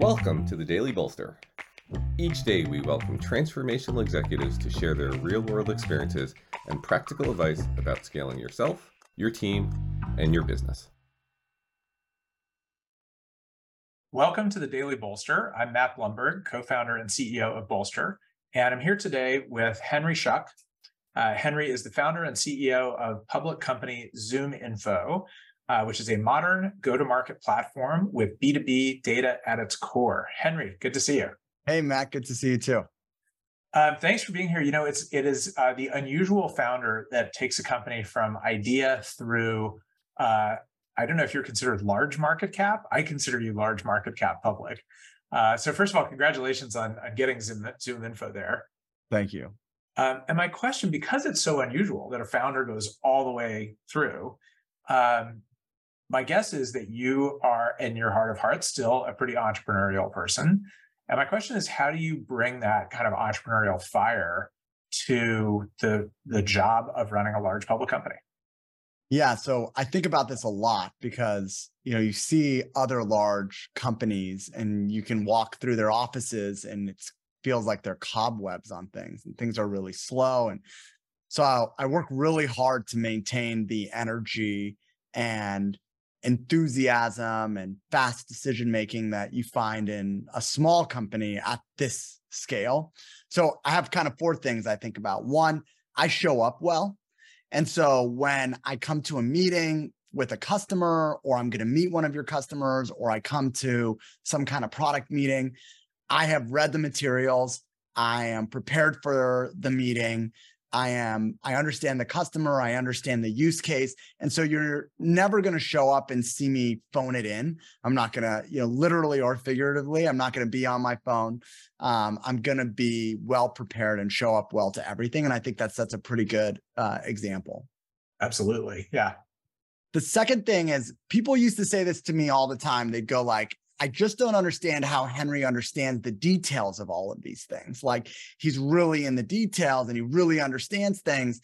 Welcome to the Daily Bolster. Each day, we welcome transformational executives to share their real world experiences and practical advice about scaling yourself, your team, and your business. Welcome to the Daily Bolster. I'm Matt Blumberg, co founder and CEO of Bolster, and I'm here today with Henry Schuck. Uh, Henry is the founder and CEO of public company ZoomInfo, uh, which is a modern go to market platform with B2B data at its core. Henry, good to see you. Hey, Matt, good to see you too. Um, thanks for being here. You know, it's it is uh, the unusual founder that takes a company from idea through. Uh, I don't know if you're considered large market cap. I consider you large market cap public. Uh, so first of all, congratulations on, on getting ZoomInfo there. Thank you. Um, and my question, because it's so unusual that a founder goes all the way through, um, my guess is that you are, in your heart of hearts, still a pretty entrepreneurial person. And my question is, how do you bring that kind of entrepreneurial fire to the the job of running a large public company? Yeah, so I think about this a lot because you know you see other large companies and you can walk through their offices and it feels like they're cobwebs on things and things are really slow and so I, I work really hard to maintain the energy and enthusiasm and fast decision making that you find in a small company at this scale. So I have kind of four things I think about. One, I show up well. And so when I come to a meeting with a customer, or I'm going to meet one of your customers, or I come to some kind of product meeting, I have read the materials. I am prepared for the meeting. I am, I understand the customer, I understand the use case. And so you're never going to show up and see me phone it in. I'm not going to, you know, literally or figuratively, I'm not going to be on my phone. Um, I'm going to be well prepared and show up well to everything. And I think that sets a pretty good uh, example. Absolutely. Yeah. The second thing is people used to say this to me all the time. They'd go like, I just don't understand how Henry understands the details of all of these things. Like he's really in the details and he really understands things.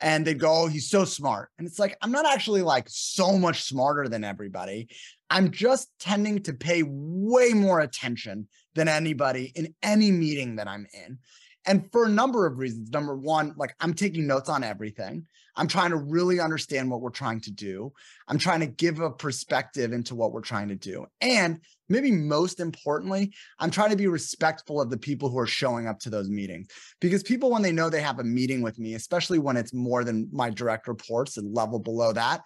And they go, oh, he's so smart. And it's like, I'm not actually like so much smarter than everybody. I'm just tending to pay way more attention than anybody in any meeting that I'm in. And for a number of reasons. Number one, like I'm taking notes on everything. I'm trying to really understand what we're trying to do. I'm trying to give a perspective into what we're trying to do. And maybe most importantly, I'm trying to be respectful of the people who are showing up to those meetings because people, when they know they have a meeting with me, especially when it's more than my direct reports and level below that,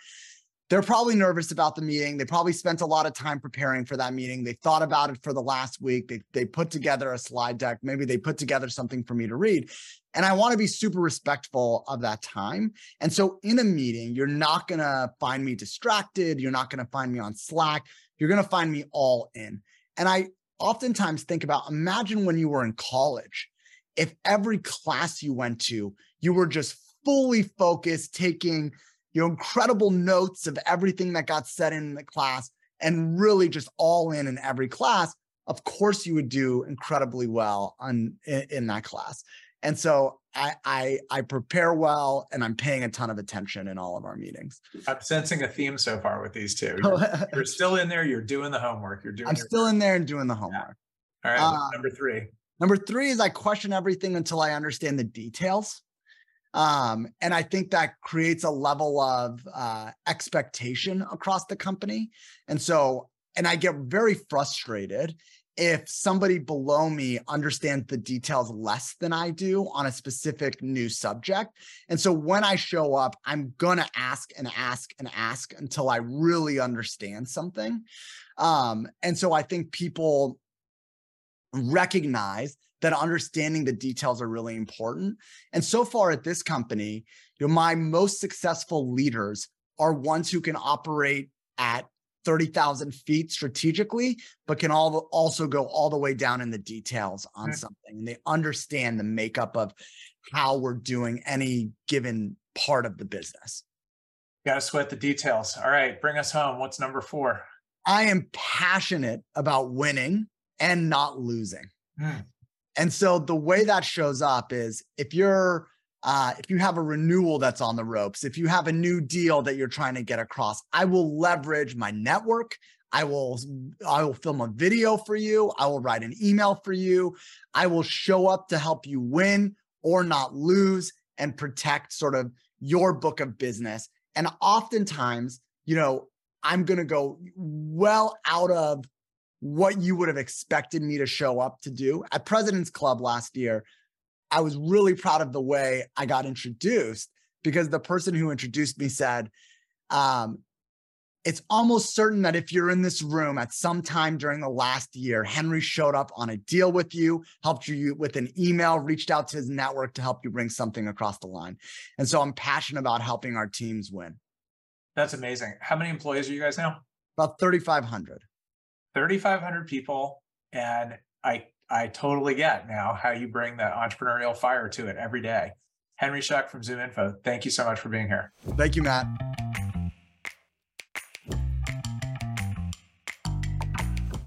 they're probably nervous about the meeting. They probably spent a lot of time preparing for that meeting. They thought about it for the last week. They, they put together a slide deck. Maybe they put together something for me to read. And I want to be super respectful of that time. And so in a meeting, you're not going to find me distracted. You're not going to find me on Slack. You're going to find me all in. And I oftentimes think about imagine when you were in college, if every class you went to, you were just fully focused, taking you know, incredible notes of everything that got said in the class and really just all in in every class, of course you would do incredibly well on in, in that class. And so I, I I prepare well and I'm paying a ton of attention in all of our meetings. I'm sensing a theme so far with these two. You're, you're still in there, you're doing the homework. You're doing I'm still in there and doing the homework. Yeah. All right, um, number three. Number three is I question everything until I understand the details. Um, and I think that creates a level of uh, expectation across the company. And so, and I get very frustrated if somebody below me understands the details less than I do on a specific new subject. And so when I show up, I'm going to ask and ask and ask until I really understand something. Um, and so I think people recognize that understanding the details are really important. And so far at this company, you know, my most successful leaders are ones who can operate at 30,000 feet strategically, but can all also go all the way down in the details on mm-hmm. something. And they understand the makeup of how we're doing any given part of the business. Got to sweat the details. All right, bring us home. What's number four? I am passionate about winning and not losing. Mm. And so the way that shows up is if you're uh, if you have a renewal that's on the ropes, if you have a new deal that you're trying to get across, I will leverage my network. I will I will film a video for you. I will write an email for you. I will show up to help you win or not lose and protect sort of your book of business. And oftentimes, you know, I'm going to go well out of what you would have expected me to show up to do. At President's Club last year, I was really proud of the way I got introduced because the person who introduced me said, um, it's almost certain that if you're in this room at some time during the last year, Henry showed up on a deal with you, helped you with an email, reached out to his network to help you bring something across the line. And so I'm passionate about helping our teams win. That's amazing. How many employees are you guys now? About 3,500. 3,500 people. And I, I totally get now how you bring that entrepreneurial fire to it every day. Henry Schuck from ZoomInfo, thank you so much for being here. Thank you, Matt.